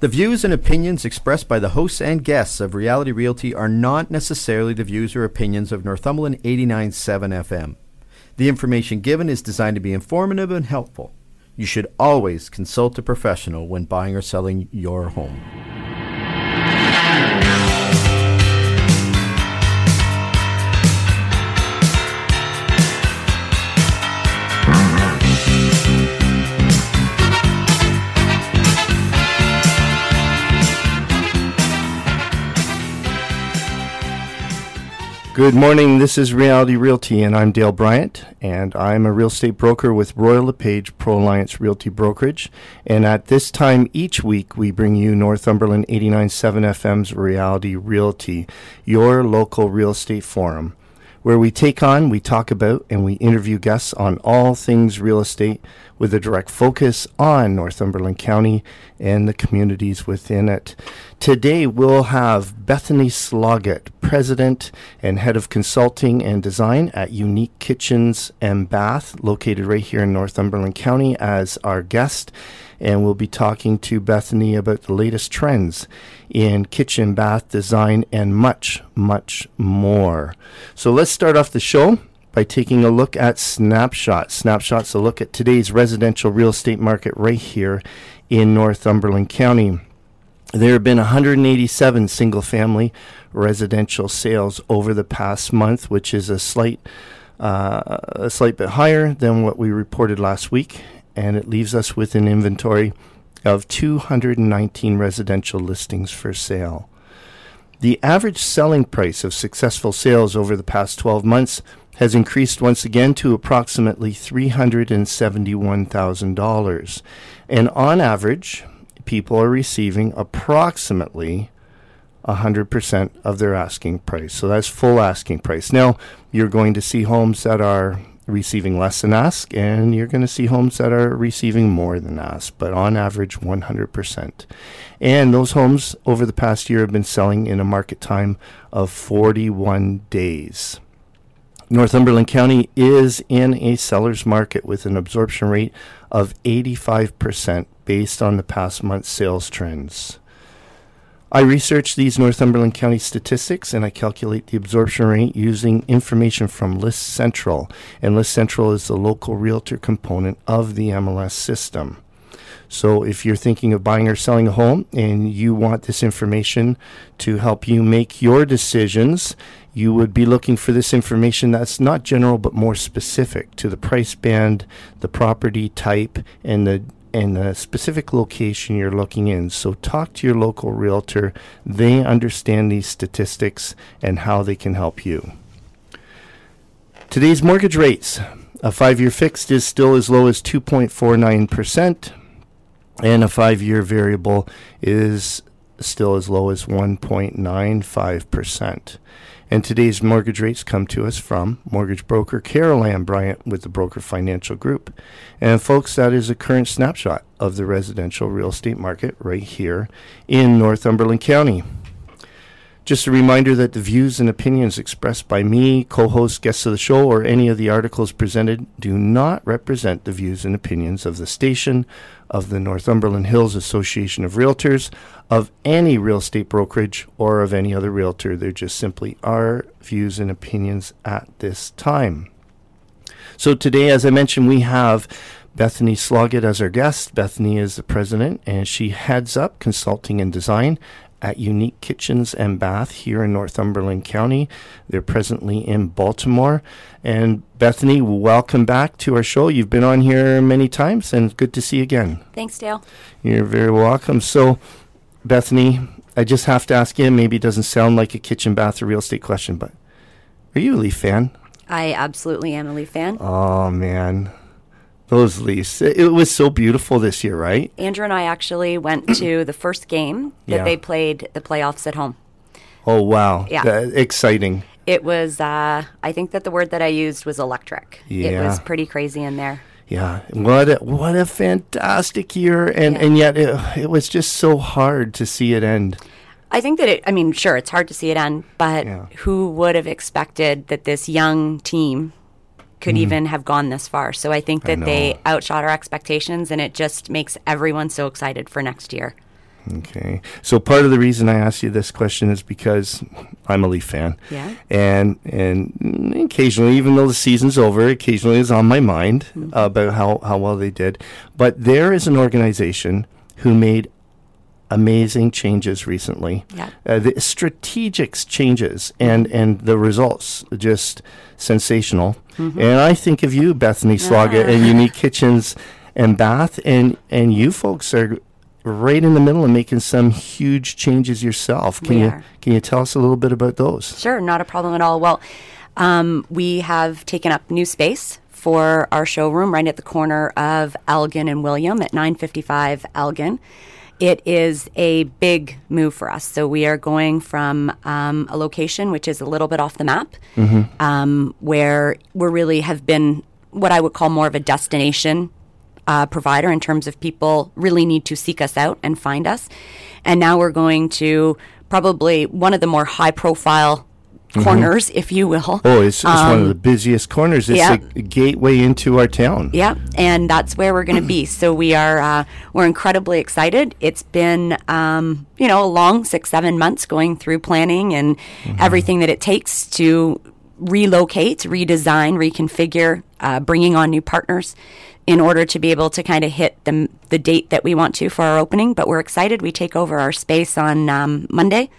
The views and opinions expressed by the hosts and guests of Reality Realty are not necessarily the views or opinions of Northumberland 89.7 FM. The information given is designed to be informative and helpful. You should always consult a professional when buying or selling your home. Good morning. This is Reality Realty, and I'm Dale Bryant, and I'm a real estate broker with Royal LePage Pro Alliance Realty Brokerage. And at this time each week, we bring you Northumberland 89.7 FM's Reality Realty, your local real estate forum, where we take on, we talk about, and we interview guests on all things real estate with a direct focus on Northumberland County and the communities within it. Today we'll have Bethany Sloggett, President and Head of Consulting and Design at Unique Kitchens and Bath, located right here in Northumberland County, as our guest. And we'll be talking to Bethany about the latest trends in kitchen, bath design, and much, much more. So let's start off the show by taking a look at Snapshot. Snapshot's a look at today's residential real estate market right here in Northumberland County. There have been 187 single family residential sales over the past month, which is a slight uh, a slight bit higher than what we reported last week, and it leaves us with an inventory of 219 residential listings for sale. The average selling price of successful sales over the past 12 months has increased once again to approximately $371,000. And on average, people are receiving approximately 100% of their asking price. So that's full asking price. Now, you're going to see homes that are receiving less than ask, and you're going to see homes that are receiving more than ask, but on average, 100%. And those homes over the past year have been selling in a market time of 41 days. Northumberland County is in a seller's market with an absorption rate of 85% based on the past month's sales trends. I research these Northumberland County statistics and I calculate the absorption rate using information from List Central. And List Central is the local realtor component of the MLS system. So if you're thinking of buying or selling a home and you want this information to help you make your decisions, you would be looking for this information that's not general but more specific to the price band, the property type, and the and the specific location you're looking in. So talk to your local realtor. They understand these statistics and how they can help you. Today's mortgage rates. A five year fixed is still as low as 2.49% and a five year variable is still as low as 1.95%. And today's mortgage rates come to us from mortgage broker Carol Ann Bryant with the Broker Financial Group. And folks, that is a current snapshot of the residential real estate market right here in Northumberland County. Just a reminder that the views and opinions expressed by me, co hosts, guests of the show, or any of the articles presented do not represent the views and opinions of the station, of the Northumberland Hills Association of Realtors, of any real estate brokerage, or of any other realtor. They're just simply our views and opinions at this time. So today, as I mentioned, we have Bethany Sloggett as our guest. Bethany is the president, and she heads up consulting and design at Unique Kitchens and Bath here in Northumberland County. They're presently in Baltimore. And Bethany, welcome back to our show. You've been on here many times and good to see you again. Thanks, Dale. You're very welcome. So, Bethany, I just have to ask you, maybe it doesn't sound like a kitchen, bath, or real estate question, but are you a Leaf fan? I absolutely am a Leaf fan. Oh, man. Those Leafs. It was so beautiful this year, right? Andrew and I actually went to the first game that Yeah. they played the playoffs at home. Oh, wow. Yeah. That- exciting. It was, uh, I think that the word that I used was electric. Yeah. It was pretty crazy in there. Yeah, what a, what a fantastic year, and Yeah. and yet it, it was just so hard to see it end. I think that it, I mean, sure, it's hard to see it end, but Yeah. who would have expected that this young team could even have gone this far? So I think Mm-hmm. I that they outshot our expectations, and it just makes everyone so excited for next year. Okay. So part of the reason I asked you this question is because I'm a Leaf fan. Yeah. And and occasionally, even though the season's over, occasionally it's on my mind Mm-hmm. about how, how well they did. But there is an organization who made amazing changes recently. Yeah. Uh, the strategic changes and, and the results just sensational. Mm-hmm. And I think of you, Bethany Sloggett, and Unique Kitchens and Bath, and, and you folks are right in the middle of making some huge changes yourself. Can We you are. can you tell us a little bit about those? Sure, not a problem at all. Well, um, we have taken up new space for our showroom right at the corner of Elgin and William at 955 Elgin. It is a big move for us. So we are going from um, a location which is a little bit off the map, um, where we really have been what I would call more of a destination uh, provider in terms of people really need to seek us out and find us. And now we're going to probably one of the more high profile corners, if you will. Oh, it's, it's one of the busiest corners. It's Um, a gateway into our town. Yeah, and that's where we're going to be. So we are uh, we're incredibly excited. It's been um, you know a long six seven months going through planning and everything that it takes to relocate, redesign, reconfigure, uh, bringing on new partners in order to be able to kind of hit the the date that we want to for our opening. But we're excited. We take over our space on um, Monday,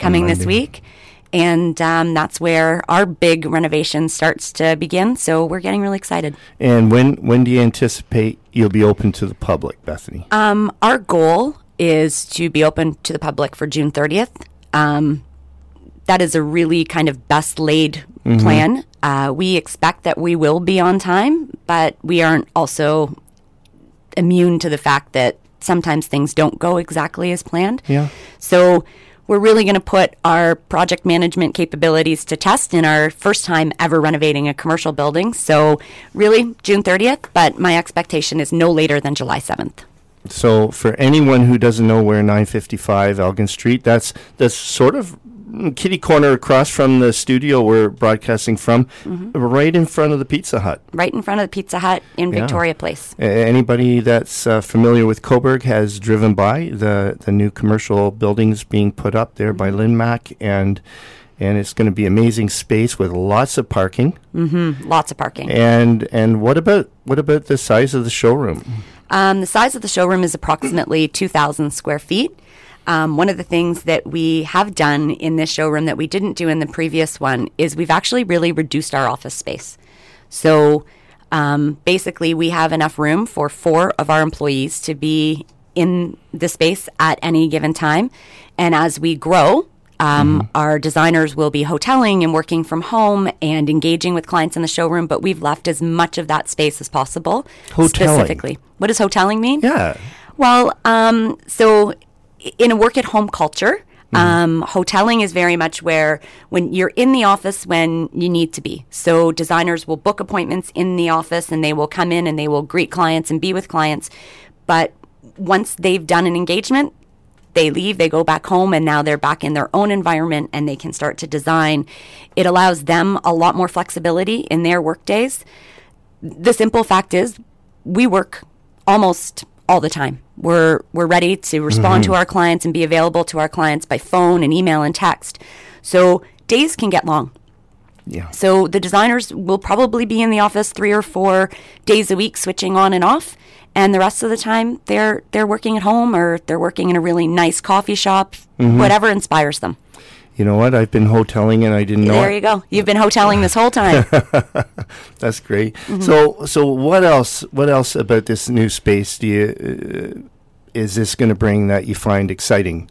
coming this Monday. week. And um, that's where our big renovation starts to begin. So we're getting really excited. And when when do you anticipate you'll be open to the public, Bethany? Um, our goal is to be open to the public for June 30th. Um, that is a really kind of best laid plan. Uh, we expect that we will be on time, but we aren't also immune to the fact that sometimes things don't go exactly as planned. Yeah. So we're really going to put our project management capabilities to test in our first time ever renovating a commercial building. So really June 30th, but my expectation is no later than July 7th. So for anyone who doesn't know where 955 Elgin Street, that's that's sort of kitty corner across from the studio we're broadcasting from, Mm-hmm. right in front of the Pizza Hut. right in front of the Pizza Hut in Yeah. Victoria Place. A- Anybody that's uh, familiar with Cobourg has driven by the the new commercial buildings being put up there by Linmac and and it's going to be amazing space with lots of parking. Lots of parking. And and what about what about the size of the showroom? Um, the size of the showroom is approximately 2,000 square feet. Um, one of the things that we have done in this showroom that we didn't do in the previous one is we've actually really reduced our office space. So um, basically, we have enough room for four of our employees to be in the space at any given time. And as we grow, um, Our designers will be hoteling and working from home and engaging with clients in the showroom, but we've left as much of that space as possible. Hoteling? Specifically. What does hoteling mean? Yeah. Well, um, so in a work at home culture, um, hoteling is very much where when you're in the office when you need to be. So designers will book appointments in the office and they will come in and they will greet clients and be with clients. But once they've done an engagement, they leave, they go back home, and now they're back in their own environment and they can start to design. It allows them a lot more flexibility in their work days. The simple fact is, we work almost all the time. We're we're ready to respond to mm-hmm. our clients and be available to our clients by phone and email and text. So days can get long. Yeah. So the designers will probably be in the office three or four days a week, switching on and off, and the rest of the time they're they're working at home or they're working in a really nice coffee shop, mm-hmm. whatever inspires them. You know what? I've been hoteling and I didn't know. there you go. You've been hoteling this whole time. That's great. Mm-hmm. So, so what else? What else about this new space do you uh, is this going to bring that you find exciting?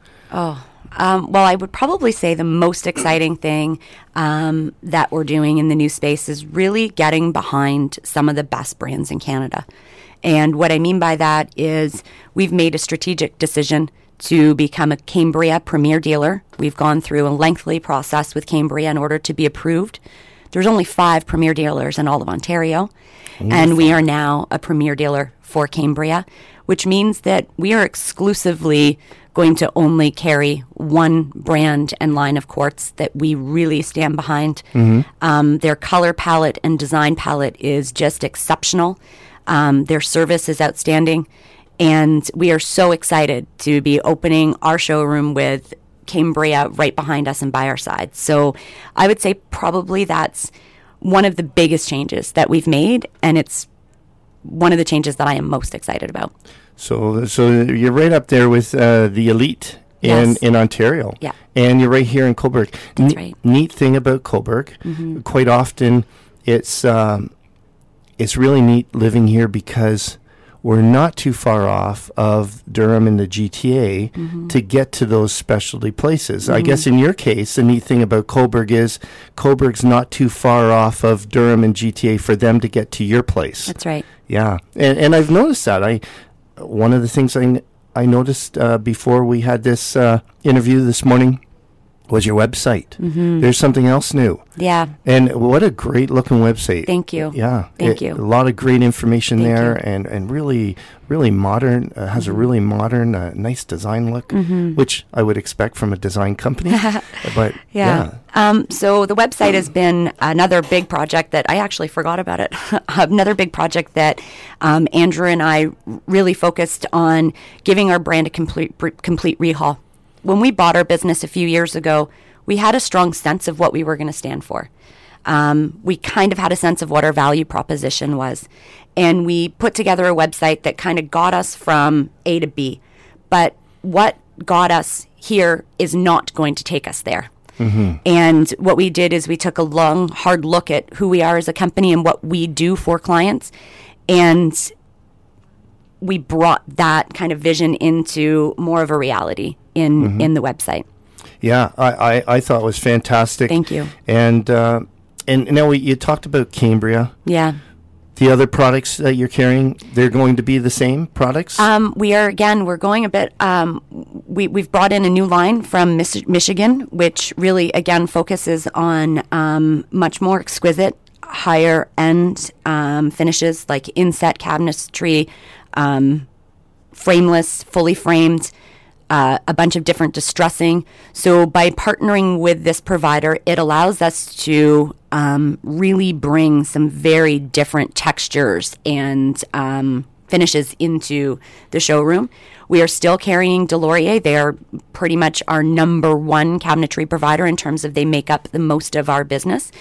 Um, well, I would probably say the most exciting thing um, that we're doing in the new space is really getting behind some of the best brands in Canada. And what I mean by that is we've made a strategic decision to become a Cambria premier dealer. We've gone through a lengthy process with Cambria in order to be approved. There's only five premier dealers in all of Ontario, and we are now a premier dealer for Cambria, which means that we are exclusively going to only carry one brand and line of quartz that we really stand behind. Um, their color palette and design palette is just exceptional. Um, their service is outstanding. And we are so excited to be opening our showroom with Cambria right behind us and by our side. So I would say probably that's one of the biggest changes that we've made, and it's one of the changes that I am most excited about. So, so you're right up there with uh, the elite in, Yes. in Ontario. Yeah. And you're right here in Cobourg. That's Ne- right. Neat thing about Cobourg, Mm-hmm. quite often it's um, it's really neat living here because we're not too far off of Durham and the GTA Mm-hmm. to get to those specialty places. I guess in your case, the neat thing about Cobourg is Cobourg's not too far off of Durham and GTA for them to get to your place. That's right. Yeah, and and I've noticed that. I one of the things I I noticed uh, before we had this uh, interview this morning was your website. Mm-hmm. There's something else new, Yeah. and what a great looking website. Thank you. Yeah, Thank it- you. A lot of great information Thank there, you. Mm-hmm. and and really really modern. Uh, has a really modern, uh, nice design look, which I would expect from a design company. but yeah. Um, so the website has been another big project that I actually forgot about it. another big project that um, Andrew and I really focused on giving our brand a complete complete rehaul. When we bought our business a few years ago, we had a strong sense of what we were going to stand for. Um, we kind of had a sense of what our value proposition was, and we put together a website that kind of got us from A to B. But what got us here is not going to take us there. And what we did is we took a long, hard look at who we are as a company and what we do for clients. And we brought that kind of vision into more of a reality in, in the website. Yeah, I, I, I thought it was fantastic. Thank you. And uh, and now we, you talked about Cambria. Yeah. The other products that you're carrying, they're going to be the same products. Um, we are again. We're going a bit. Um, we we've brought in a new line from Mich- Michigan, which really again focuses on um, much more exquisite, higher end um, finishes like inset cabinetry, um, frameless, fully framed. Uh, a bunch of different distressing. So by partnering with this provider, it allows us to um, really bring some very different textures and um, finishes into the showroom. We are still carrying Deslaurier. They are pretty much our number one cabinetry provider in terms of they make up the most of our business.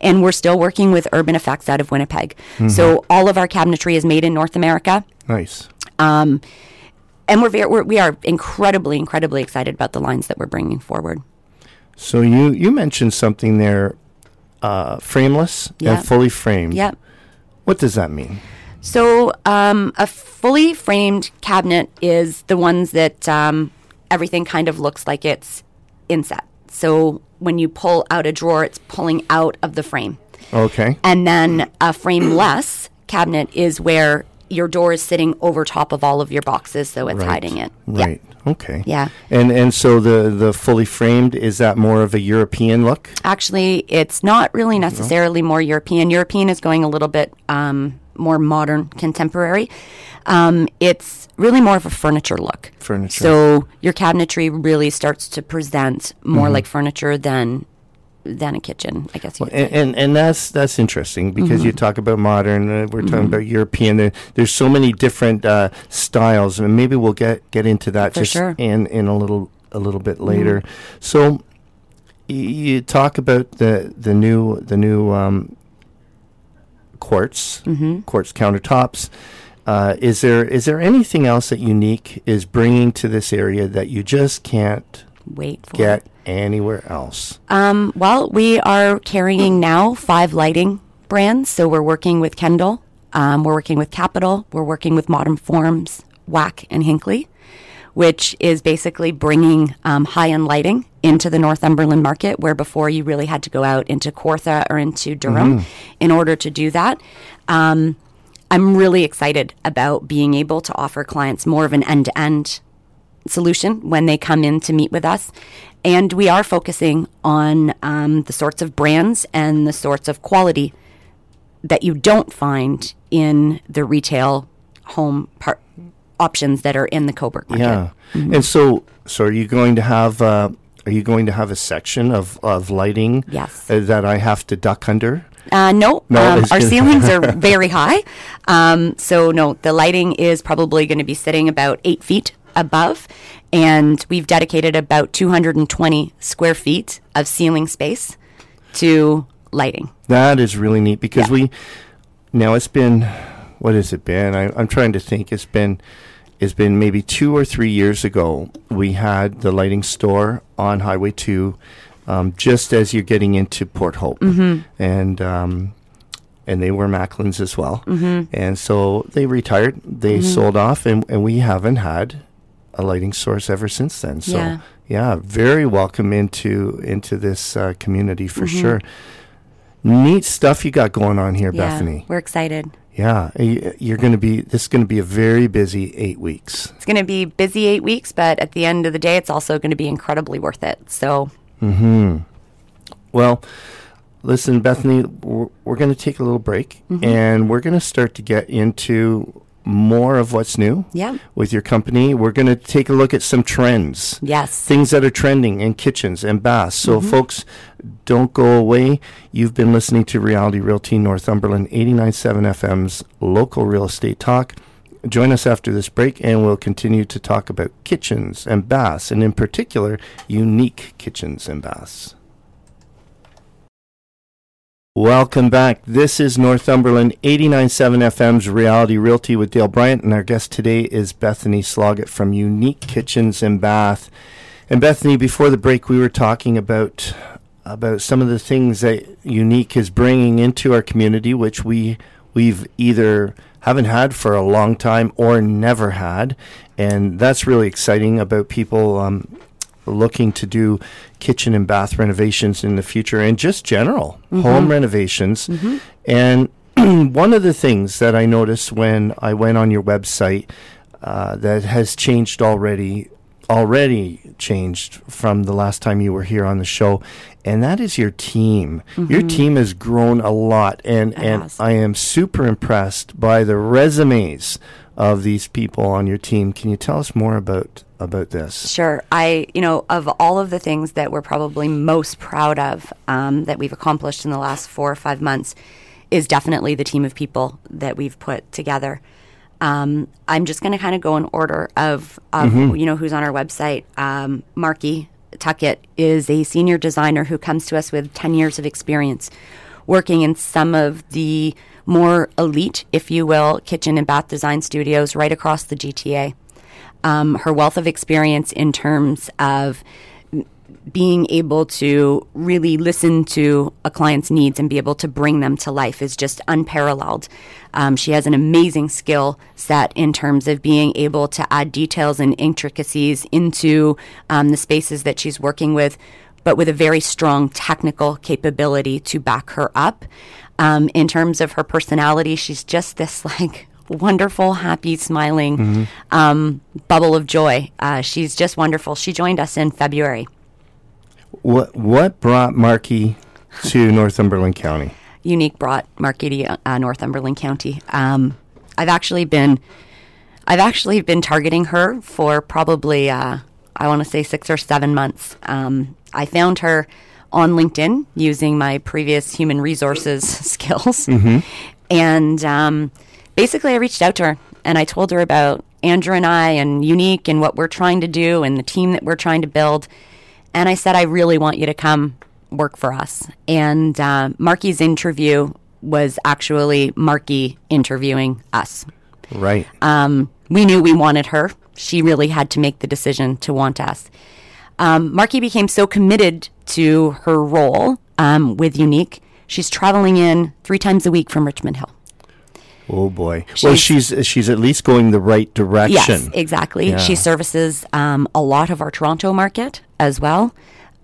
And we're still working with Urban Effects out of Winnipeg. So all of our cabinetry is made in North America nice. And we're, very, we're we are incredibly incredibly excited about the lines that we're bringing forward. So you you mentioned something there, uh, frameless Yeah. and fully framed. Yep. What does that mean? So um, a fully framed cabinet is the ones that um, everything kind of looks like it's inset. So when you pull out a drawer, it's pulling out of the frame. Okay. And then a frameless cabinet is where your door is sitting over top of all of your boxes, so it's Right. hiding it. Yeah. Right. Okay. Yeah. And and so the the fully framed is that more of a European look? Actually, it's not really necessarily more European. European is going a little bit um, more modern, contemporary. Um, it's really more of a furniture look. Furniture. So your cabinetry really starts to present more like furniture than than a kitchen, I guess. You say. And, and and that's that's interesting because you Mm-hmm. talk about modern, uh, we're talking about European. There, there's so many different uh, styles, and maybe we'll get get into that For just sure. Mm-hmm. in in a little a little bit later. So y- you talk about the the new the new um, quartz Mm-hmm. quartz countertops. Uh, is there is there anything else that Unique is bringing to this area that you just can't Wait for get. Anywhere else? Um, well, we are carrying now five lighting brands. So we're working with Kendall, um, we're working with Capital, we're working with Modern Forms, WAC, and Hinkley, which is basically bringing um, high end lighting into the Northumberland market, where before you really had to go out into Cortha or into Durham in order to do that. Um, I'm really excited about being able to offer clients more of an end to end solution when they come in to meet with us. And we are focusing on um, the sorts of brands and the sorts of quality that you don't find in the retail home par- options that are in the Cobourg market. Yeah, and so so are you going to have uh, are you going to have a section of of lighting? Yes. uh, that I have to duck under. Uh, no, No, um, our ceilings are very high. Um, so, no, the lighting is probably going to be sitting about eight feet above. And we've dedicated about 220 square feet of ceiling space to lighting. That is really neat because Yeah. we now it's been what has it been? I, I'm trying to think. It's been it's been maybe two or three years ago. We had the lighting store on Highway Two, um, just as you're getting into Port Hope, and um, and they were Macklin's as well. Mm-hmm. And so they retired. They sold off, and, and we haven't had a lighting source ever since then. So Yeah. yeah, very welcome into into this uh, community for sure. Neat stuff you got going on here, Yeah, Bethany. we're excited. Yeah, you're going to be. This is going to be a very busy eight weeks. It's going to be busy eight weeks, but at the end of the day, it's also going to be incredibly worth it. So, Hmm. Well, listen, Bethany, we're, we're going to take a little break, and we're going to start to get into more of what's new. Yeah. With your company, we're going to take a look at some trends. yes. things that are trending in kitchens and baths. So, mm-hmm. folks, don't go away. You've been listening to Reality Realty Northumberland 89.7 FM's local real estate talk. Join us after this break, and we'll continue to talk about kitchens and baths, and in particular, unique kitchens and baths. Welcome back. This is Northumberland 89.7 FM's Reality Realty with Dale Bryant, and our guest today is Bethany Sloggett from Unique Kitchens and Bath. And Bethany, before the break, we were talking about about some of the things that Unique is bringing into our community, which we we've either haven't had for a long time or never had, and that's really exciting about people um, looking to do kitchen and bath renovations in the future and just general mm-hmm. home renovations. Mm-hmm. And one of the things that I noticed when I went on your website uh, that has changed already already changed from the last time you were here on the show and that is your team. Your mm-hmm. team has grown a lot and It and has. I am super impressed by the resumes of these people on your team. Can you tell us more about about this Sure. I, you know, of all of the things that we're probably most proud of um, that we've accomplished in the last four or five months is definitely the team of people that we've put together. Um, I'm just going to kind of go in order of, of you know, who's on our website. Um, Marky Tuckett is a senior designer who comes to us with 10 years of experience working in some of the more elite, if you will, kitchen and bath design studios right across the GTA um, her wealth of experience in terms of being able to really listen to a client's needs and be able to bring them to life is just unparalleled. Um, she has an amazing skill set in terms of being able to add details and intricacies into um, the spaces that she's working with, but with a very strong technical capability to back her up. Um, in terms of her personality, she's just this like wonderful, happy, smiling um, bubble of joy. Uh, she's just wonderful. She joined us in February. What what brought Markey to Northumberland County? Unique brought Marquis to uh, Northumberland County. Um, I've actually been, I've actually been targeting her for probably, uh, I want to say six or seven months. Um, I found her on LinkedIn using my previous human resources skills, and um, basically I reached out to her and I told her about Andrew and I and Unique and what we're trying to do and the team that we're trying to build. And I said, I really want you to come work for us. And uh, Marky's interview was actually Marky interviewing us. Right. Um, we knew we wanted her. She really had to make the decision to want us. Um, Marky became so committed to her role um, with Unique. She's traveling in three times a week from Richmond Hill. Oh boy. well, she's she's at least going the right direction. Yes, exactly. Yeah. She services um, a lot of our Toronto market as well,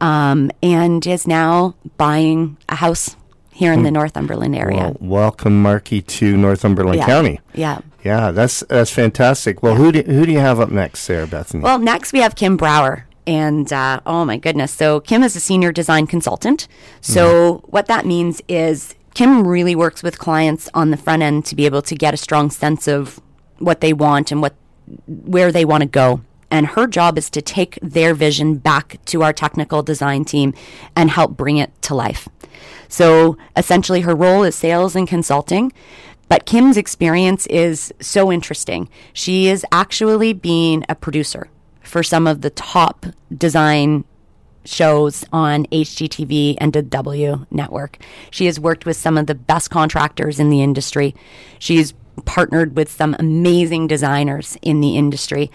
um, and is now buying a house here in the Northumberland area. Well, welcome, Markey, to Northumberland yeah. County. Yeah. Yeah, that's that's fantastic. Well, who do who do you have up next, there, Bethany? Well, next we have Kim Brower. And uh, oh my goodness. So, Kim is a senior design consultant. So, what that means is Kim really works with clients on the front end to be able to get a strong sense of what they want and what where they want to go and her job is to take their vision back to our technical design team and help bring it to life. So essentially, her role is sales and consulting. But Kim's experience is so interesting. She is actually being a producer for some of the top design shows on HGTV and the W network. She has worked with some of the best contractors in the industry. She's partnered with some amazing designers in the industry.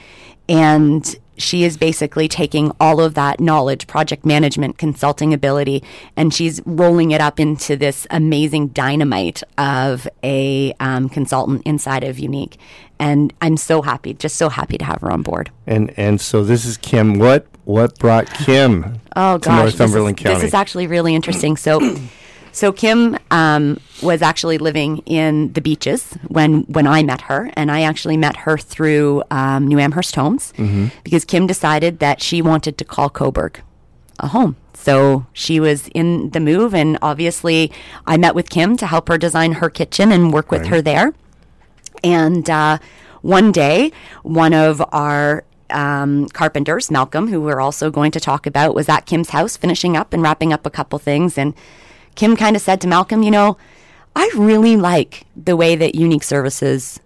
And she is basically taking all of that knowledge, project management, consulting ability, and she's rolling it up into this amazing dynamite of a um, consultant inside of Unique. And I'm so happy, just so happy to have her on board. And and so this is Kim. What what brought Kim Oh to gosh, this is, Northumberland County? this is actually really interesting. So, so Kim um, was actually living in the beaches when when I met her, and I actually met her through um, New Amherst Homes Mm-hmm. because Kim decided that she wanted to call Cobourg a home. So she was in the move, and obviously I met with Kim to help her design her kitchen and work with Right. her there. And uh, one day, one of our um, carpenters, Malcolm, who we're also going to talk about, was at Kim's house finishing up and wrapping up a couple things. And Kim kind of said to Malcolm, You know, I really like the way that Unique Services,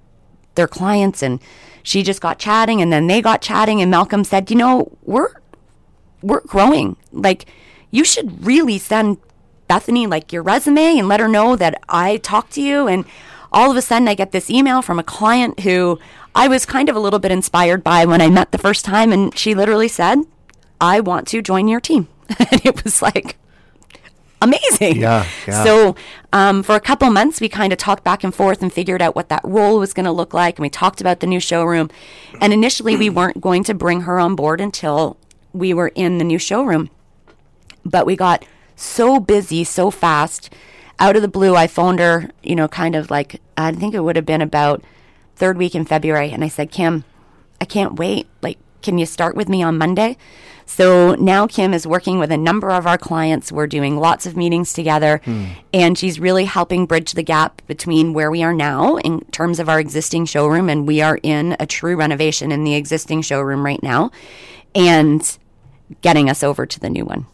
their clients, and she just got chatting, and then they got chatting, and Malcolm said, You know, we're we're growing. Like, you should really send Bethany like your resume and let her know that I talked to you. And all of a sudden, I get this email from a client who I was kind of a little bit inspired by when I met the first time. And she literally said, I want to join your team. and it was like, amazing. Yeah, yeah. So um, for a couple months, we kind of talked back and forth and figured out what that role was going to look like. And we talked about the new showroom. And initially, we weren't going to bring her on board until we were in the new showroom. But we got so busy so fast. Out of the blue, I phoned her, you know, kind of like, I think it would have been about third week in February. And I said, Kim, I can't wait. Like, can you start with me on Monday? So now Kim is working with a number of our clients. We're doing lots of meetings together, and she's really helping bridge the gap between where we are now in terms of our existing showroom, and we are in a true renovation in the existing showroom right now, and getting us over to the new one.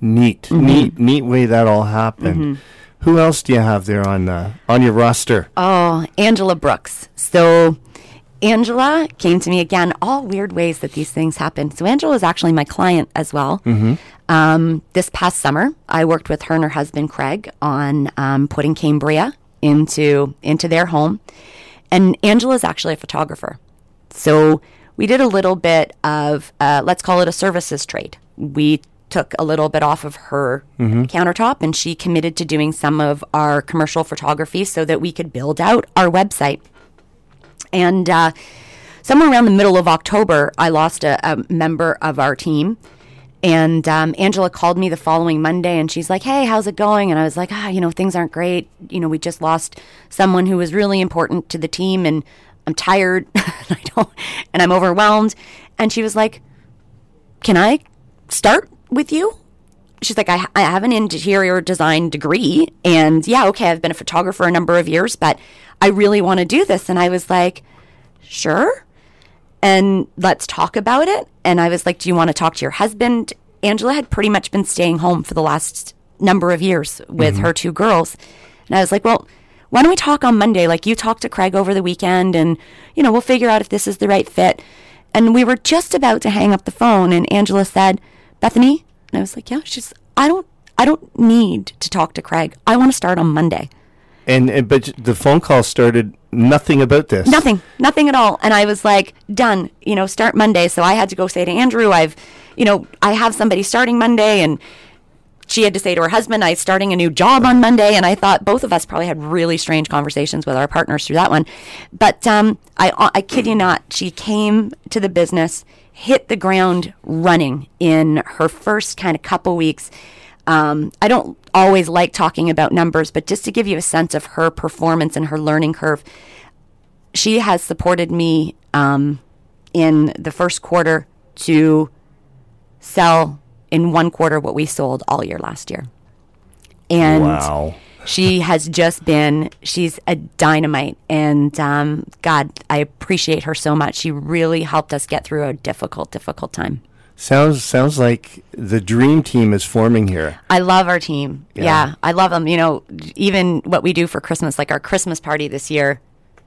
neat, Mm-hmm. neat, neat way that all happened. Who else do you have there on uh, on your roster? Oh, Angela Brooks. So Angela came to me again, all weird ways that these things happen. So Angela is actually my client as well. Um, this past summer, I worked with her and her husband Craig on um, putting Cambria into into their home, and Angela is actually a photographer. So we did a little bit of uh, let's call it a services trade. We took a little bit off of her countertop and she committed to doing some of our commercial photography so that we could build out our website. And uh, somewhere around the middle of October, I lost a, a member of our team. And um, Angela called me the following Monday and she's like, Hey, how's it going? And I was like, Ah, you know, things aren't great. You know, we just lost someone who was really important to the team and I'm tired and I don't, and I'm overwhelmed. And she was like, Can I start with you? She's like, I, I have an interior design degree. And yeah, okay, I've been a photographer a number of years, but I really want to do this. And I was like, Sure and let's talk about it. And I was like, Do you want to talk to your husband? Angela had pretty much been staying home for the last number of years with mm-hmm. her two girls. And I was like, Well, why don't we talk on Monday? Like, you talk to Craig over the weekend and, you know, we'll figure out if this is the right fit. And we were just about to hang up the phone, and Angela said, Bethany? And I was like, Yeah, she's, I don't, I don't need to talk to Craig. I want to start on Monday. And, and but the phone call started nothing about this. Nothing, nothing at all. And I was like, done, you know, start Monday. So I had to go say to Andrew, I've, you know, I have somebody starting Monday. And she had to say to her husband, I'm starting a new job on Monday. And I thought both of us probably had really strange conversations with our partners through that one. But um, I, I kid you not, she came to the business, hit the ground running in her first kind of couple weeks. Um, I don't always like talking about numbers, but just to give you a sense of her performance and her learning curve, she has supported me um, in the first quarter to sell in one quarter what we sold all year last year. And Wow. she has just been, she's a dynamite. And um, God, I appreciate her so much. She really helped us get through a difficult, difficult time. Sounds sounds like the dream team is forming here. I love our team. Yeah. Yeah. I love them. You know, even what we do for Christmas, like our Christmas party this year,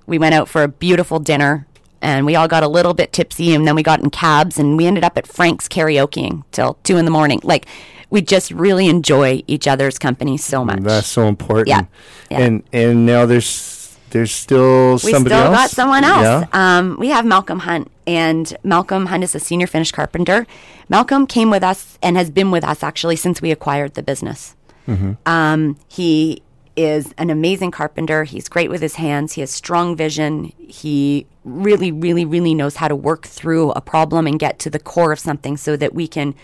we went out for a beautiful dinner and we all got a little bit tipsy and then we got in cabs and we ended up at Frank's karaokeing till two in the morning. Like, we just really enjoy each other's company so much. That's so important. Yeah. Yeah. And and now there's there's still somebody else. we somebody still else. got someone else. Yeah. Um, we have Malcolm Hunt, and Malcolm Hunt is a senior finish carpenter. Malcolm came with us and has been with us actually since we acquired the business. Um, he is an amazing carpenter. He's great with his hands. He has strong vision. He really, really, really knows how to work through a problem and get to the core of something so that we can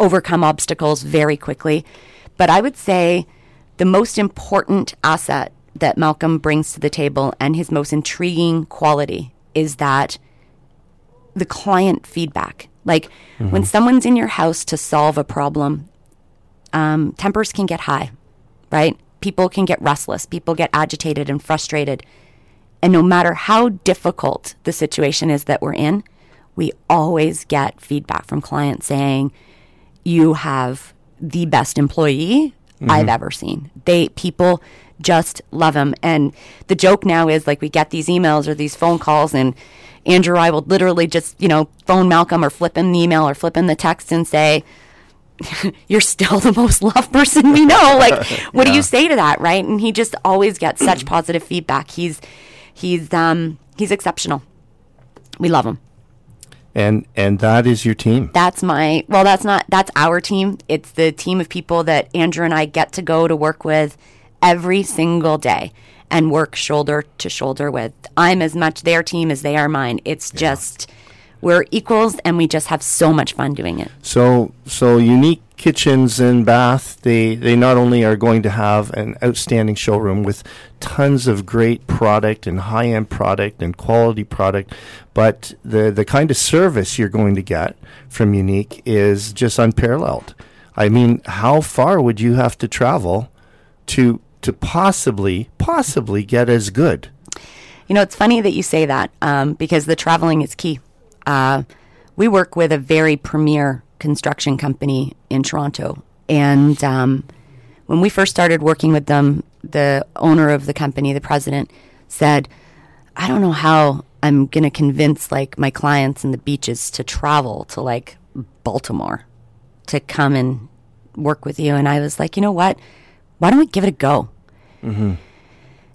overcome obstacles very quickly. But I would say the most important asset that Malcolm brings to the table and his most intriguing quality is that the client feedback. Like when someone's in your house to solve a problem, um, tempers can get high, right? People can get restless. People get agitated and frustrated. And no matter how difficult the situation is that we're in, we always get feedback from clients saying, you have the best employee I've mm-hmm. ever seen. They people just love him. And the joke now is like we get these emails or these phone calls and Andrew or I will literally just, you know, phone Malcolm or flip him the email or flip him the text and say, You're still the most loved person we know. Like, what do you say to that? Right. And he just always gets such positive feedback. He's he's um he's exceptional. We love him. And and that is your team. That's my well, that's not that's our team. It's the team of people that Andrew and I get to go to work with every single day and work shoulder to shoulder with. I'm as much their team as they are mine. It's just we're equals and we just have so much fun doing it. So so unique kitchens and bath. They they not only are going to have an outstanding showroom with tons of great product and high end product and quality product, but the the kind of service you're going to get from Unique is just unparalleled. I mean, how far would you have to travel to to possibly possibly get as good? You know, it's funny that you say that um, because the traveling is key. Uh, we work with a very premier construction company in Toronto. And um, when we first started working with them, the owner of the company, the president, said, I don't know how I'm going to convince like my clients in the beaches to travel to like Baltimore to come and work with you. And I was like, you know what? Why don't we give it a go?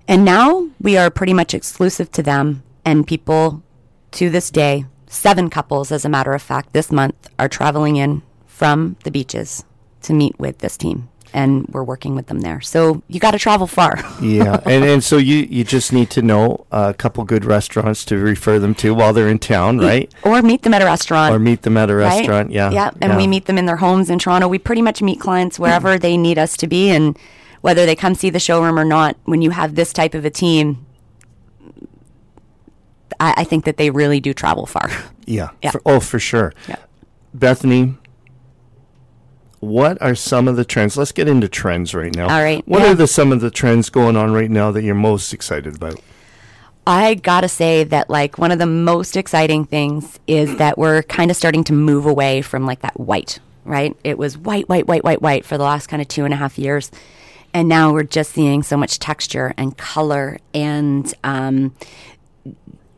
And now we are pretty much exclusive to them, and people to this day, seven couples, as a matter of fact, this month are traveling in from the beaches to meet with this team. And we're working with them there. So you got to travel far. Yeah, and and so you you just need to know a couple good restaurants to refer them to while they're in town, right? or meet them at a restaurant. Or meet them at a right? restaurant. Yeah, Yeah. And we meet them in their homes in Toronto. We pretty much meet clients wherever they need us to be. And whether they come see the showroom or not, when you have this type of a team, I, I think that they really do travel far. Yeah. Yeah. For, oh, for sure. Yeah. Bethany, what are some of the trends? Let's get into trends right now. All right, What yeah. are the some of the trends going on right now that you're most excited about? I gotta say that like one of the most exciting things is that we're kind of starting to move away from like that white, right? It was white, white, white, white, white for the last kind of two and a half years. And now we're just seeing so much texture and color and um,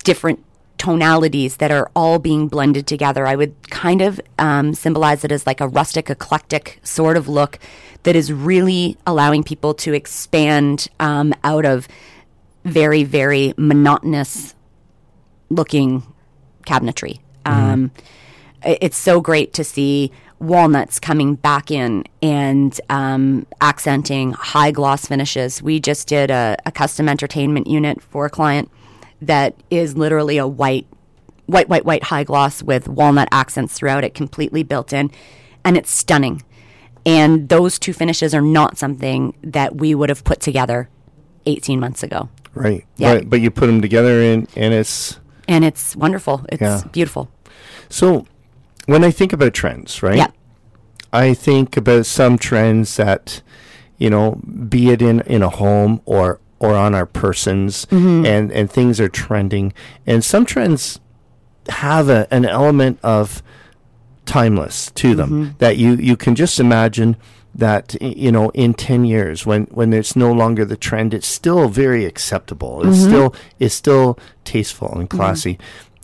different tonalities that are all being blended together. I would kind of um, symbolize it as like a rustic, eclectic sort of look that is really allowing people to expand um, out of very, very monotonous looking cabinetry. Um, it's so great to see walnuts coming back in and um, accenting high gloss finishes. We just did a, a custom entertainment unit for a client that is literally a white, white, white, white high gloss with walnut accents throughout it, completely built in, and it's stunning. And those two finishes are not something that we would have put together 18 months ago. Right. Yeah. But, but you put them together and, and it's And it's wonderful. It's Yeah. beautiful. so when I think about trends, right? Yeah. I think about some trends that you know, be it in in a home or or on our persons, mm-hmm. and and things are trending, and some trends have a, an element of timeless to them mm-hmm. that you you can just imagine that you know in 10 years when when it's no longer the trend it's still very acceptable. It's mm-hmm. still it's still tasteful and classy.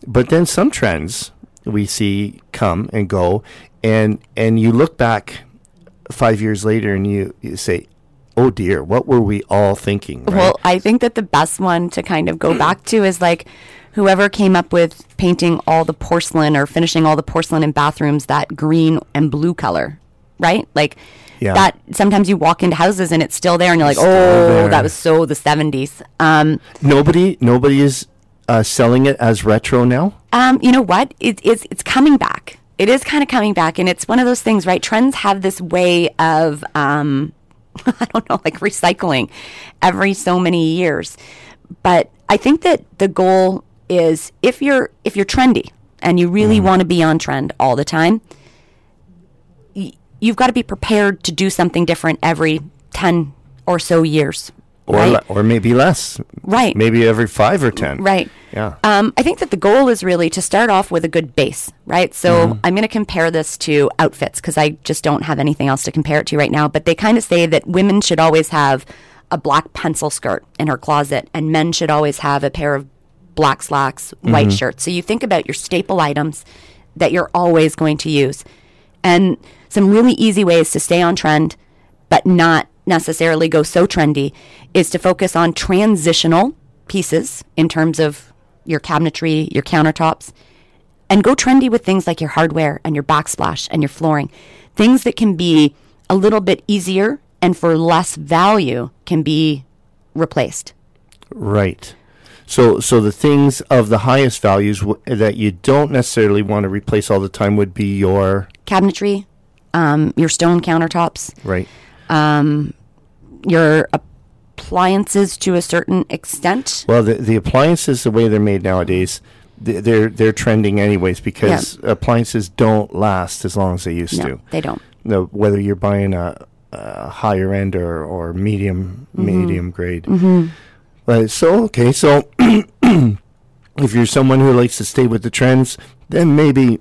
But then some trends we see come and go and and you look back 5 years later and you, you say oh dear what were we all thinking right? Well, I think that the best one to kind of go back to is like whoever came up with painting all the porcelain or finishing all the porcelain in bathrooms that green and blue color, right? Like Yeah. that sometimes you walk into houses and it's still there and you're like, Still "Oh, there. that was so the 70s." Um nobody nobody is uh, selling it as retro now Um, you know what? It, it's it's coming back. It is kind of coming back, and it's one of those things, right? Trends have this way of, um, I don't know, like recycling every so many years. But I think that the goal is if you're if you're trendy and you really mm-hmm. want to be on trend all the time, y- you've got to be prepared to do something different every ten or so years. Or right? le- or maybe less Right. maybe every 5 or 10 Right. Yeah. Um, I think that the goal is really to start off with a good base, right? So I'm going to compare this to outfits because I just don't have anything else to compare it to right now. But they kind of say that women should always have a black pencil skirt in her closet, and men should always have a pair of black slacks, white shirts. So you think about your staple items that you're always going to use. And some really easy ways to stay on trend, but not necessarily go so trendy, is to focus on transitional pieces in terms of your cabinetry, your countertops, and go trendy with things like your hardware and your backsplash and your flooring. Things that can be a little bit easier and for less value can be replaced. Right. So, so the things of the highest values w- that you don't necessarily want to replace all the time would be your Cabinetry, um, your stone countertops, right. Your appliances to a certain extent. Well, the the appliances, the way they're made nowadays, they're they're trending anyways because appliances don't last as long as they used No, to. they don't. No, whether you're buying a, a higher end or, or medium Mm-hmm. medium grade. Right. So okay. So if you're someone who likes to stay with the trends, then maybe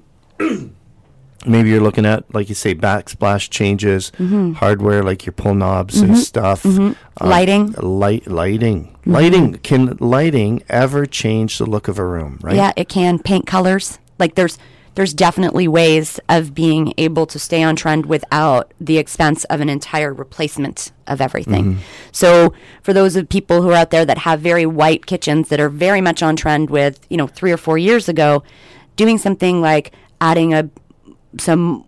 maybe you're looking at like you say backsplash changes, Mm-hmm. hardware like your pull knobs and stuff, uh, Lighting. light lighting, Mm-hmm. lighting. Can lighting ever change the look of a room? Right. Yeah, it can paint colors. Like there's there's definitely ways of being able to stay on trend without the expense of an entire replacement of everything. So for those of people who are out there that have very white kitchens that are very much on trend with, you know, 3 or 4 years ago, doing something like adding a some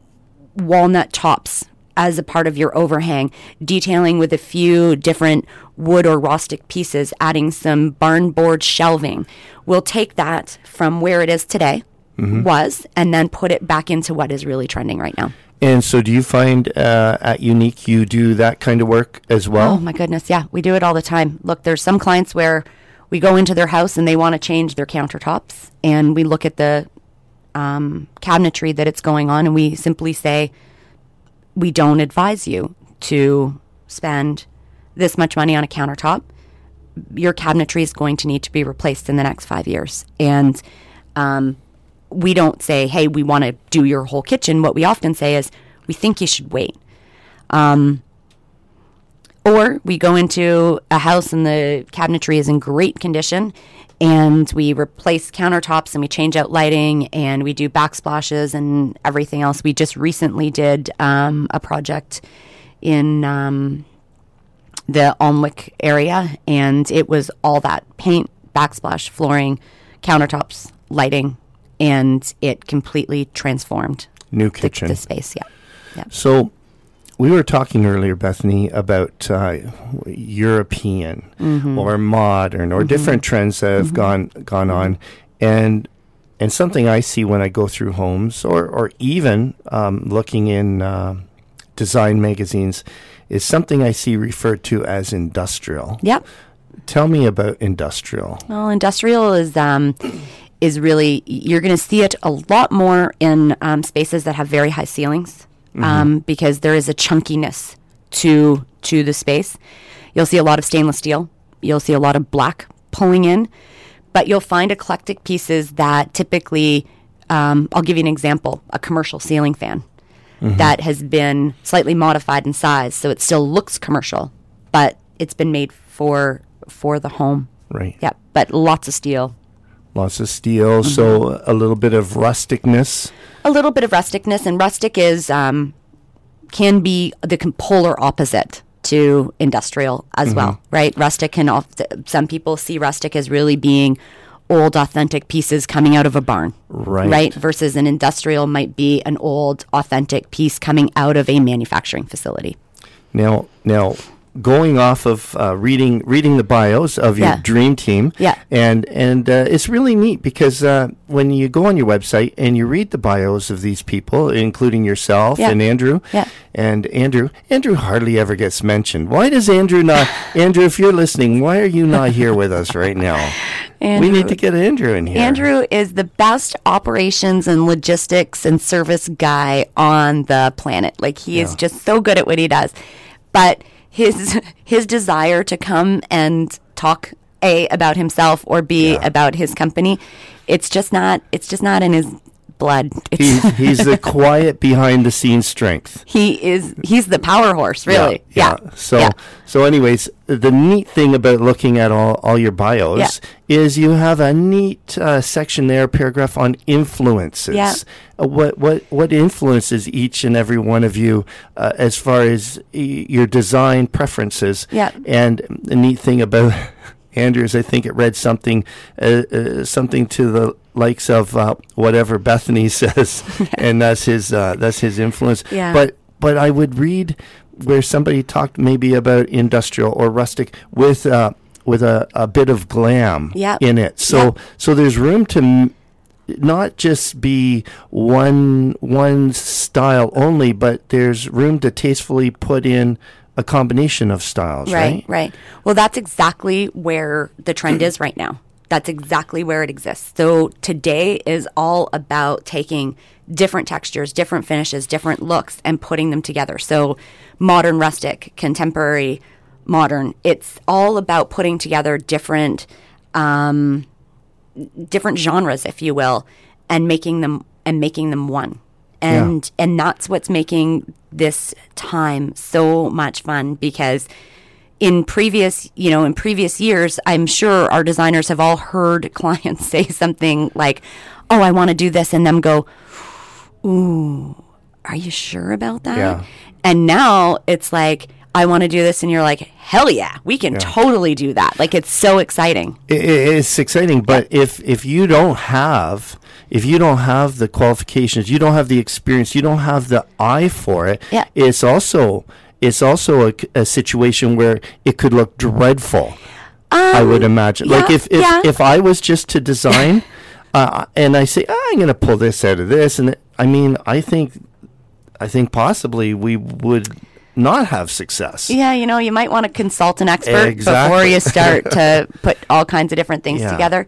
walnut tops as a part of your overhang, detailing with a few different wood or rustic pieces, adding some barn board shelving. We'll take that from where it is today, was, and then put it back into what is really trending right now. And so, do you find uh, at Unique you do that kind of work as well? Oh my goodness, yeah, we do it all the time. Look, there's some clients where we go into their house and they want to change their countertops, and we look at the um, cabinetry that it's going on, and we simply say, we don't advise you to spend this much money on a countertop. Your cabinetry is going to need to be replaced in the next five years, and um, we don't say, "Hey, we want to do your whole kitchen." What we often say is, "We think you should wait." Or we go into a house and the cabinetry is in great condition and we replace countertops and we change out lighting and we do backsplashes and everything else. We just recently did um, a project in um, the Alnwick area and it was all that paint, backsplash, flooring, countertops, lighting, and it completely transformed New the, kitchen. the space. Yeah. Yeah. So, we were talking earlier, Bethany, about uh, European Mm-hmm. or modern or different trends that have gone gone on, and and something I see when I go through homes or or even um, looking in uh, design magazines is something I see referred to as industrial. Yep. Tell me about industrial. Well, industrial is um, is really you're going to see it a lot more in um, spaces that have very high ceilings um, because there is a chunkiness to to the space. You'll see a lot of stainless steel. You'll see a lot of black pulling in, but you'll find eclectic pieces that typically, um, I'll give you an example a commercial ceiling fan that has been slightly modified in size. So it still looks commercial, but it's been made for for the home. Right. Yeah, but lots of steel. Lots of steel, so a little bit of rusticness. A little bit of rusticness, and rustic is um, can be the polar opposite to industrial as well, right? Rustic can some people see rustic as really being old, authentic pieces coming out of a barn, Right. Right, versus an industrial might be an old, authentic piece coming out of a manufacturing facility. Now, now, going off of uh, reading reading the bios of your Yeah. dream team, Yeah. and and uh, it's really neat because uh, when you go on your website and you read the bios of these people, including yourself Yeah. and Andrew, Yeah. and Andrew, Andrew hardly ever gets mentioned. Why does Andrew not? Andrew, if you're listening, why are you not here with us right now? we need to get Andrew in here. Andrew is the best operations and logistics and service guy on the planet. Like he is just so good at what he does. But his his desire to come and talk a about himself or b Yeah. about his company, it's just not it's just not in his blood. He's, he's the quiet behind the scenes strength. he is he's the power horse, really. Yeah. So Yeah. so anyways, the neat thing about looking at all, all your bios Yeah. is you have a neat uh, section there, paragraph on influences. Yeah. Uh, what what what influences each and every one of you uh, as far as y- your design preferences? Yeah. And the neat thing about Andrews, I think it read something uh, uh, something to the likes of uh, whatever Bethany says, and that's his uh, that's his influence. Yeah. But but I would read where somebody talked maybe about industrial or rustic with uh, with a, a bit of glam Yeah. in it. So Yeah. so there's room to m- not just be one one style only, but there's room to tastefully put in a combination of styles, right? Right, right. Well, that's exactly where the trend is right now. That's exactly where it exists. So today is all about taking different textures, different finishes, different looks, and putting them together. So modern, rustic, contemporary, modern. It's all about putting together different um, different genres, if you will, and making them and making them one. And and that's what's making this time so much fun because in previous, you know, in previous years, I'm sure our designers have all heard clients say something like, "Oh, I want to do this," and them go, "Ooh, are you sure about that?" Yeah. And now it's like, "I want to do this," and you're like, "Hell yeah, we can totally do that!" Like it's so exciting. I- i- it's exciting, but if if you don't have if you don't have the qualifications, you don't have the experience, you don't have the eye for it. Yeah. It's also it's also a, a situation where it could look dreadful. I would imagine. like Um, if if, yeah. if I was just to design, uh, and I say "Ah, I'm going to pull this out of this, and it- I mean I think I think possibly we would not have success. Yeah, you know, you might want to consult an expert Exactly. before you start to put all kinds of different things Yeah. together.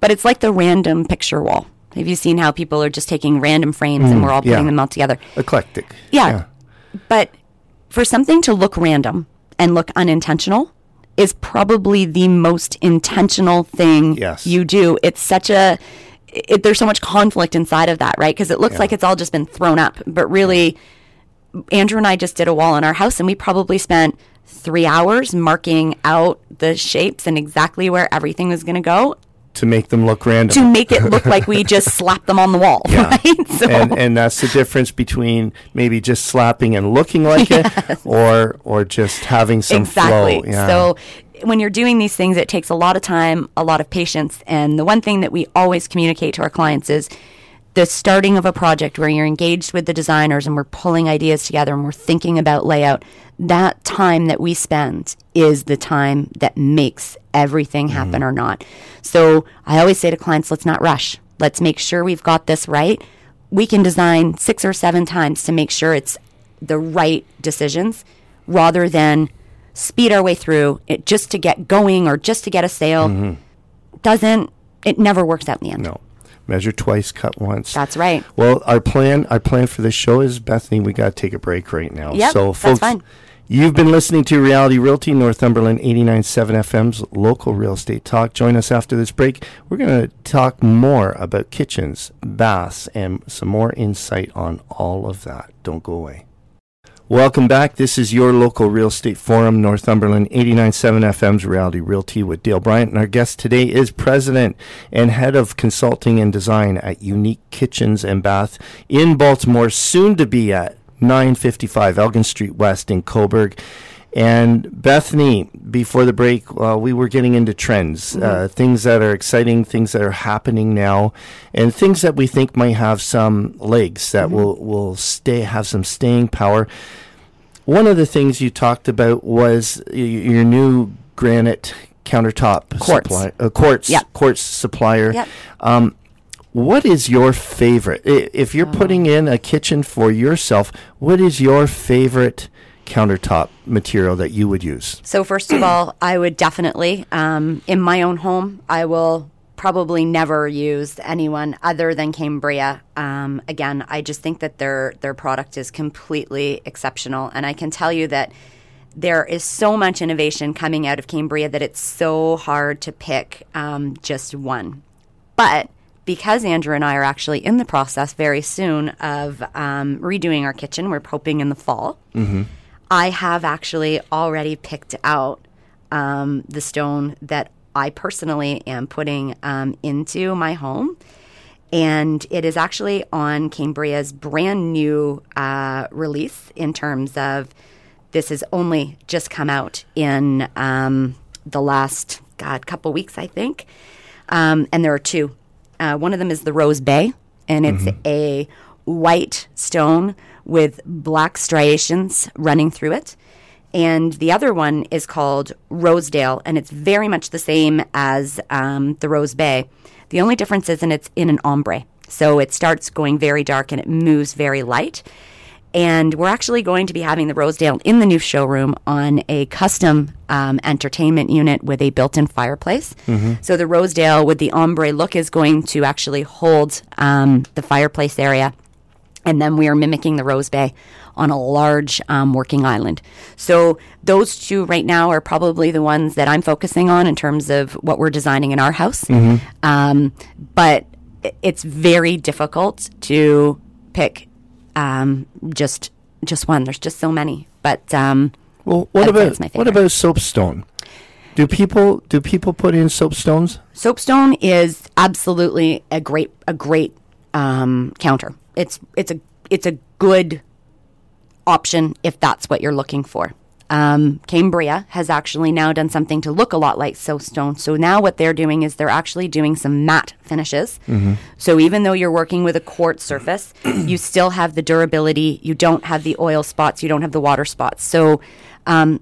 But it's like the random picture wall. Have you seen how people are just taking random frames and we're all putting Mm, yeah. them all together? Eclectic. Yeah. But for something to look random and look unintentional is probably the most intentional thing Yes. you do. It's such a it, there's so much conflict inside of that, right? Because it looks like it's all just been thrown up, but really Andrew and I just did a wall in our house and we probably spent 3 hours marking out the shapes and exactly where everything was going to go To make them look random. to make it look like we just slapped them on the wall, right? So and and that's the difference between maybe just slapping and looking like it, or or just having some exactly. flow. Yeah. So when you're doing these things, it takes a lot of time, a lot of patience, and the one thing that we always communicate to our clients is the starting of a project where you're engaged with the designers and we're pulling ideas together and we're thinking about layout. That time that we spend is the time that makes everything mm-hmm. happen or not. So I always say to clients, let's not rush. Let's make sure we've got this right. We can design six or seven times to make sure it's the right decisions rather than speed our way through it just to get going or just to get a sale. Mm-hmm. Doesn't it never works out in the end. no, measure twice, cut once. That's right. Well, our plan, our plan for this show is Bethany. We got to take a break right now. Yep, so, that's folks, fine. You've been listening to Reality Realty, Northumberland 89.7 FM's local real estate talk. Join us after this break. We're going to talk more about kitchens, baths, and some more insight on all of that. Don't go away. Welcome back. This is your local real estate forum, Northumberland 89.7 FM's Reality Realty with Dale Bryant. And our guest today is President and Head of Consulting and Design at Unique Kitchens and Bath in Baltimore, soon to be at 955 Elgin Street West in Cobourg. And Bethany, before the break, uh, we were getting into trends, uh, mm-hmm. uh, things that are exciting, things that are happening now, and things that we think might have some legs that mm-hmm. will will stay, have some staying power. One of the things you talked about was y- your new granite countertop quartz, supply, uh, quartz, yep. quartz supplier. Yep. Um, what is your favorite? If you're putting oh. in a kitchen for yourself, what is your favorite countertop material that you would use? So, first of all, I would definitely, um, in my own home, I will probably never use anyone other than Cambria. Um, again, I just think that their their product is completely exceptional, and I can tell you that there is so much innovation coming out of Cambria that it's so hard to pick um, just one. But because Andrew and I are actually in the process very soon of um, redoing our kitchen, we're hoping in the fall. Mm-hmm. I have actually already picked out um, the stone that I personally am putting um, into my home. And it is actually on Cambria's brand new uh, release in terms of this has only just come out in um, the last, God, couple weeks, I think. Um, and there are two uh, one of them is the Rose Bay, and it's mm-hmm. a white stone with black striations running through it. And the other one is called Rosedale, and it's very much the same as um, the Rose Bay. The only difference is in it's in an ombre. So it starts going very dark and it moves very light. And we're actually going to be having the Rosedale in the new showroom on a custom um, entertainment unit with a built in fireplace. Mm-hmm. So the Rosedale with the ombre look is going to actually hold um, the fireplace area. And then we are mimicking the Rose Bay on a large um, working island. So those two right now are probably the ones that I'm focusing on in terms of what we're designing in our house. Mm-hmm. Um, but it's very difficult to pick um, just just one. There's just so many. But um, well, what about what about soapstone? Do people do people put in soapstones? Soapstone is absolutely a great a great um, counter. It's it's a it's a good option if that's what you're looking for. Um, Cambria has actually now done something to look a lot like soapstone. So now what they're doing is they're actually doing some matte finishes. Mm-hmm. So even though you're working with a quartz surface, you still have the durability. You don't have the oil spots. You don't have the water spots. So um,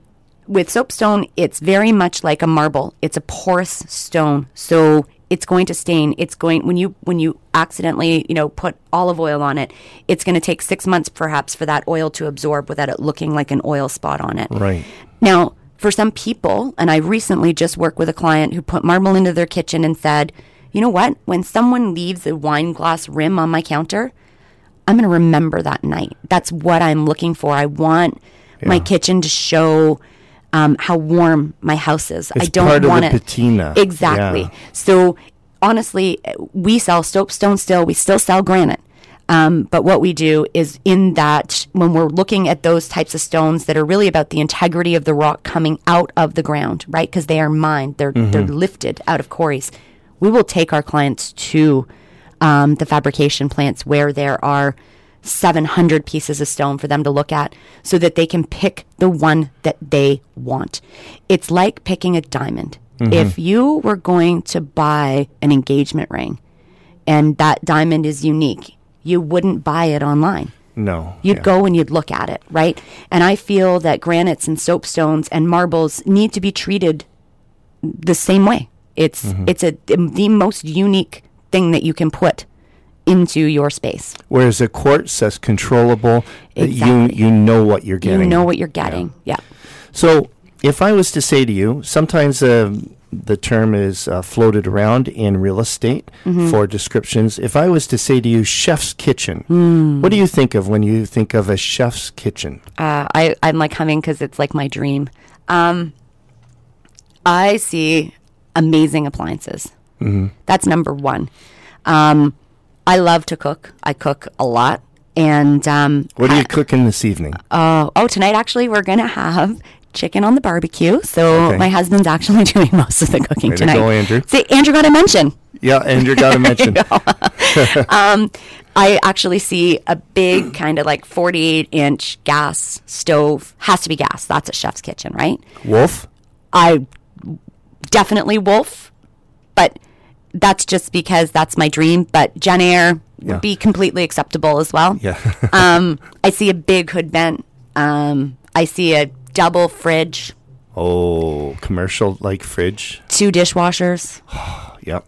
with soapstone, it's very much like a marble. It's a porous stone. So it's going to stain. It's going when you when you accidentally you know put olive oil on it it's going to take six months perhaps for that oil to absorb without it looking like an oil spot on it. Right. Now for some people and i recently just worked with a client who put marble into their kitchen and said you know what? When someone leaves a wine glass rim on my counter i'm going to remember that night. That's what i'm looking for. I want yeah. my kitchen to show um, how warm my house is. It's I don't want it patina. Exactly. Yeah. So honestly, we sell soapstone still. We still sell granite. Um, but what we do is in that when we're looking at those types of stones that are really about the integrity of the rock coming out of the ground, right? Because they are mined, they're mm-hmm. they're lifted out of quarries. We will take our clients to um, the fabrication plants where there are 700 pieces of stone for them to look at so that they can pick the one that they want. It's like picking a diamond. Mm-hmm. If you were going to buy an engagement ring and that diamond is unique, you wouldn't buy it online. No. You'd yeah. go and you'd look at it, right? And I feel that granites and soapstones and marbles need to be treated the same way. It's mm-hmm. it's a the most unique thing that you can put into your space. Whereas a quartz says controllable, exactly. you you know what you're getting. You know what you're getting. Yeah. yeah. So if I was to say to you, sometimes uh, the term is uh, floated around in real estate for descriptions. If I was to say to you, chef's kitchen, what do you think of when you think of a chef's kitchen? Uh, I, I'm like humming because it's like my dream. Um, I see amazing appliances. That's number one. Um, I love to cook. I cook a lot. And um, What are you cooking this evening? uh, oh, tonight actually we're gonna have chicken on the barbecue. So Okay. my husband's actually doing most of the cooking Way to tonight. go, Andrew. See, Andrew got to mention. yeah, Andrew got to mention. I actually see a big kind of like 48 inch gas stove. Has to be gas. That's a chef's kitchen, right? Wolf? I definitely wolf, but that's just because that's my dream. But JennAir Yeah. would be completely acceptable as well. Yeah. um, I see a big hood vent. Um, I see a double fridge, oh, commercial like fridge. two dishwashers. Yep.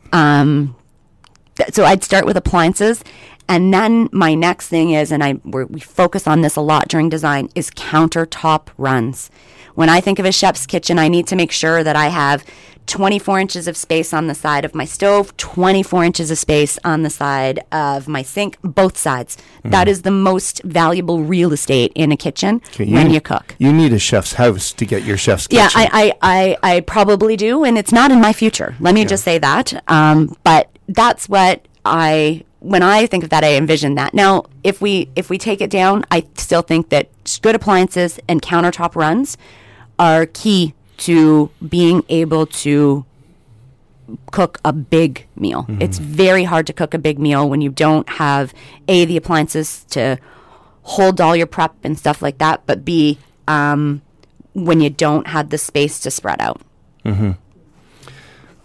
Th- So I'd start with appliances. And then my next thing is, and I we're, we focus on this a lot during design, is countertop runs. When I think of a chef's kitchen, I need to make sure that I have 24 inches of space on the side of my stove, 24 inches of space on the side of my sink, both sides. That is the most valuable real estate in a kitchen Okay, when you cook. You need a chef's house to get your chef's kitchen. Yeah, I, I, I, I probably do, and it's not in my future. Let me just say that. Um, but that's what I, when I think of that, I envision that. Now, if we if we take it down, I still think that good appliances and countertop runs are key to being able to cook a big meal. It's very hard to cook a big meal when you don't have a the appliances to hold all your prep and stuff like that, but b um, when you don't have the space to spread out.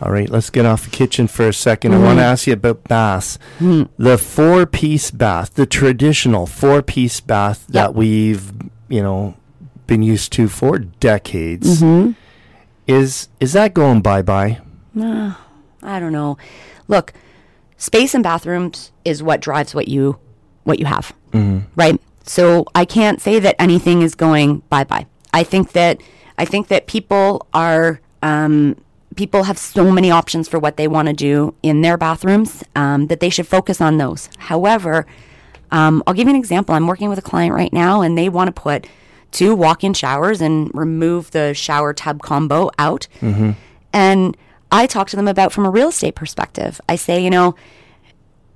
All right, let's get off the kitchen for a 2nd I Mm-hmm. want to ask you about baths. The four piece bath, the traditional four piece bath that we've, you know, been used to for decades. Mm-hmm. Is is that going bye bye? I don't know. Look, space in bathrooms is what drives what you what you have, right? So I can't say that anything is going bye bye. I think that I think that people are um, people have so many options for what they want to do in their bathrooms um, that they should focus on those. However, um, I'll give you an example. I'm working with a client right now, and they want to put two walk-in showers and remove the shower tub combo out. And I talk to them about from a real estate perspective. I say, you know,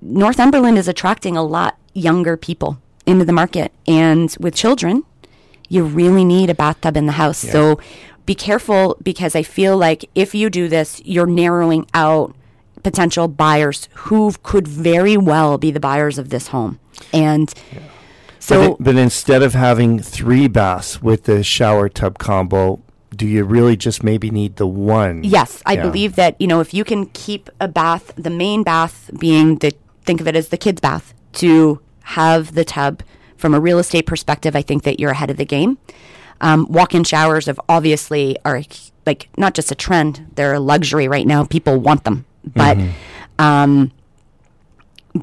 Northumberland is attracting a lot younger people into the market, and with children, you really need a bathtub in the house. So be careful because I feel like if you do this, you're narrowing out potential buyers who could very well be the buyers of this home. And so but, it- but instead of having three baths with the shower tub combo, do you really just maybe need the one? Yes, I Yeah. believe that, you know, if you can keep a bath, the main bath being the, think of it as the kids' bath, to have the tub from a real estate perspective, I think that you're ahead of the game. Um, walk in showers have obviously are like not just a trend, they're a luxury right now. People want them. But, um,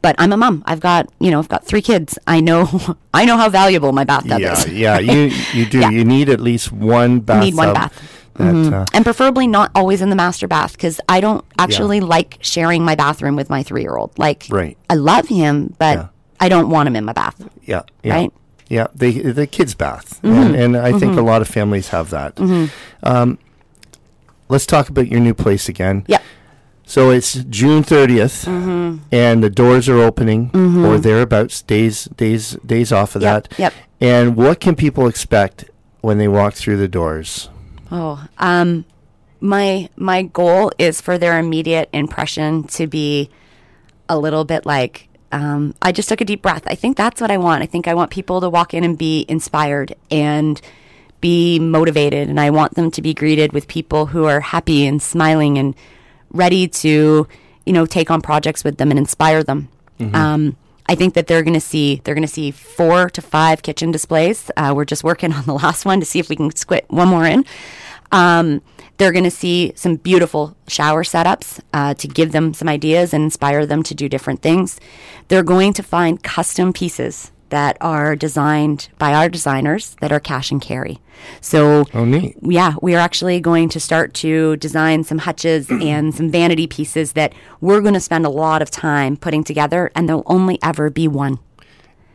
but I'm a mom. I've got, you know, I've got three kids. I know, I know how valuable my bathtub Yeah, is. yeah, you you do. Yeah. You need at least one bath. need one bath. That, uh, and preferably not always in the master bath because I don't actually like sharing my bathroom with my three year old. Like, Right. I love him, but Yeah. I don't want him in my bath. Yeah, yeah, Right? Mm-hmm. yeah. The the kids' bath, and, and I think a lot of families have that. Um, let's talk about your new place again. Yep. So it's June 30th Mm-hmm. and the doors are opening or thereabouts. Days days days off of Yep, that. yep. And what can people expect when they walk through the doors? Oh, um, my my goal is for their immediate impression to be a little bit like um, I just took a deep breath. I think that's what I want. I think I want people to walk in and be inspired and be motivated, and I want them to be greeted with people who are happy and smiling and ready to, you know, take on projects with them and inspire them. Um, I think that they're going to see they're going to see four to five kitchen displays. Uh, we're just working on the last one to see if we can squit one more in. Um, they're going to see some beautiful shower setups uh, to give them some ideas and inspire them to do different things. They're going to find custom pieces that are designed by our designers that are cash and carry. So, Oh, neat. yeah, we are actually going to start to design some hutches and some vanity pieces that we're going to spend a lot of time putting together, and there'll only ever be one.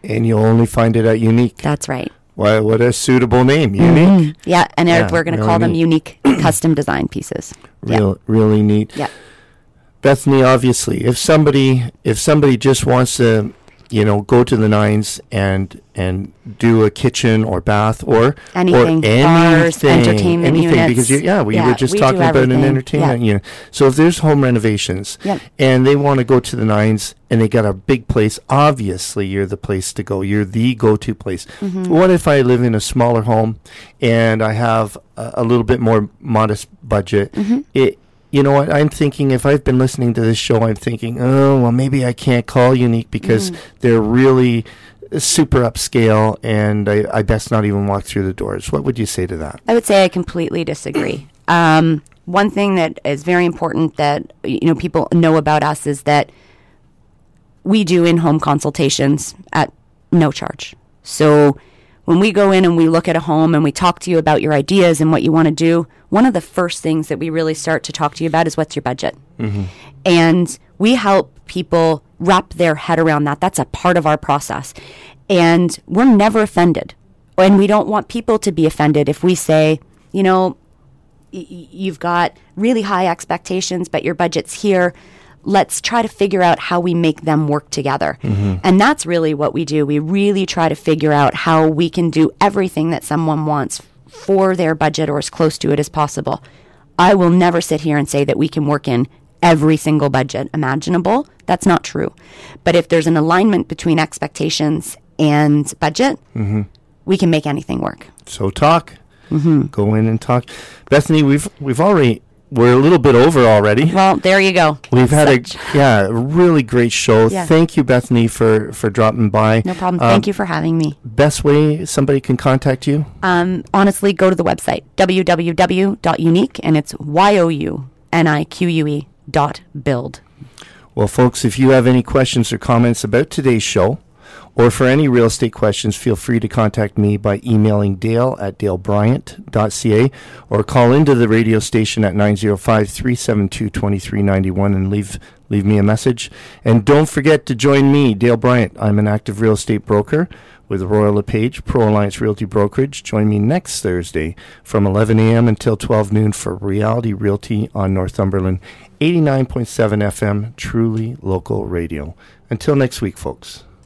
And you'll only find it at Unique. That's right. Why, what a suitable name, Unique. Mm-hmm. Yeah, and Yeah, we're going to really call them neat. unique custom design pieces. Real, really neat. Yeah. Bethany, obviously, if somebody if somebody just wants to, you know, go to the nines and and do a kitchen or bath or Anything, or bars, anything, entertainment anything, because you, yeah, we Yeah, were just we talking about an entertainment Yeah. unit. So if there's home renovations Yep. and they want to go to the nines and they got a big place, obviously you're the place to go. You're the go-to place. Mm-hmm. What if I live in a smaller home and I have a, a little bit more modest budget? Mm-hmm. It you know what? I'm thinking if I've been listening to this show, I'm thinking, oh, well, maybe I can't call Unique because Mm-hmm. they're really super upscale and I, I best not even walk through the doors. What would you say to that? I would say I completely disagree. Um, one thing that is very important that you know people know about us is that we do in-home consultations at no charge. So when we go in and we look at a home and we talk to you about your ideas and what you want to do, one of the first things that we really start to talk to you about is what's your budget. Mm-hmm. And we help people wrap their head around that. That's a part of our process. And we're never offended. And we don't want people to be offended if we say, you know, y- you've got really high expectations, but your budget's here. Let's try to figure out how we make them work together. And that's really what we do. We really try to figure out how we can do everything that someone wants for their budget or as close to it as possible. I will never sit here and say that we can work in every single budget imaginable. That's not true. But if there's an alignment between expectations and budget, we can make anything work. So talk. Mm-hmm. Go in and talk. Bethany, we've we've already we're a little bit over already. Well, there you go. We've had Such- a yeah, a really great show. Yeah. Thank you, Bethany, for for dropping by. No problem. Um, Thank you for having me. Best way somebody can contact you? Um, honestly, go to the website www.unique and it's y o u n i q u e dot build. Well, folks, if you have any questions or comments about today's show, or for any real estate questions, feel free to contact me by emailing dale at dalebryant.ca or call into the radio station at 905 372 2391 and leave, leave me a message. And don't forget to join me, Dale Bryant. I'm an active real estate broker with Royal LePage Pro Alliance Realty Brokerage. Join me next Thursday from 11 a.m. until 12 noon for Reality Realty on Northumberland 89.7 FM, truly local radio. Until next week, folks.